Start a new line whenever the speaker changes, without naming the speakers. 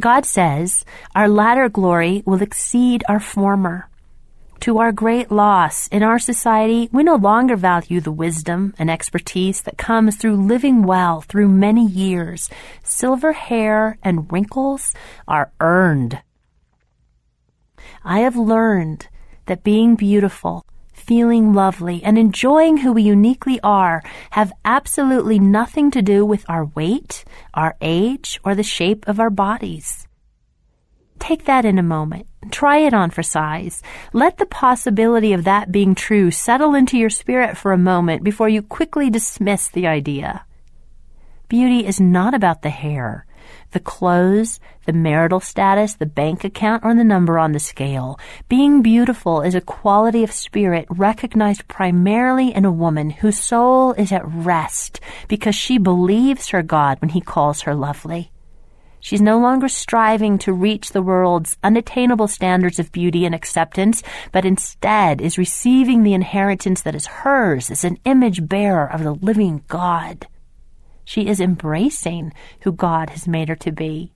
God says our latter glory will exceed our former. To our great loss, in our society, we no longer value the wisdom and expertise that comes through living well through many years. Silver hair and wrinkles are earned. I have learned that being beautiful, feeling lovely, and enjoying who we uniquely are have absolutely nothing to do with our weight, our age, or the shape of our bodies. Take that in a moment. Try it on for size. Let the possibility of that being true settle into your spirit for a moment before you quickly dismiss the idea. Beauty is not about the hair, the clothes, the marital status, the bank account, or the number on the scale. Being beautiful is a quality of spirit recognized primarily in a woman whose soul is at rest because she believes her God when he calls her lovely. She's no longer striving to reach the world's unattainable standards of beauty and acceptance, but instead is receiving the inheritance that is hers as an image bearer of the living God. She is embracing who God has made her to be.